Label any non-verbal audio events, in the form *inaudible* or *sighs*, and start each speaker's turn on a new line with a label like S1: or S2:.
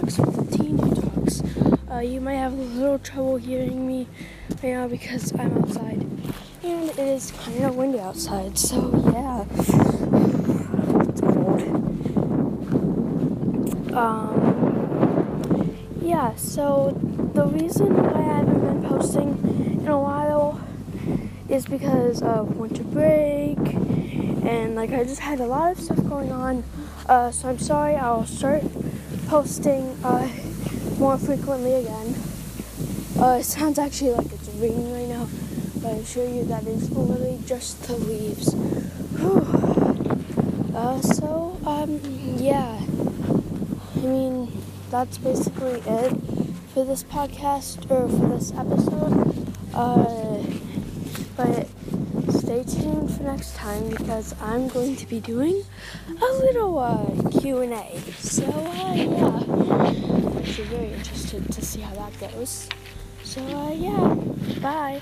S1: talks with the Teeny Talks. Uh, you might have a little trouble hearing me right now because I'm outside. And it is kind of windy outside, so yeah. It's cold. Um, yeah, so the reason why I haven't been posting in a while is because of winter break and like I just had a lot of stuff going on. Uh, so I'm sorry. I'll start posting uh, more frequently again. Uh, it sounds actually like it's raining right now, but I assure you that is literally just the leaves. *sighs* Uh, so um, yeah. I mean, that's basically it for this podcast or for this episode. Uh, stay tuned for next time because I'm going to be doing a little uh, Q&A. So uh, yeah, I'm very interested to see how that goes. So uh, yeah, bye.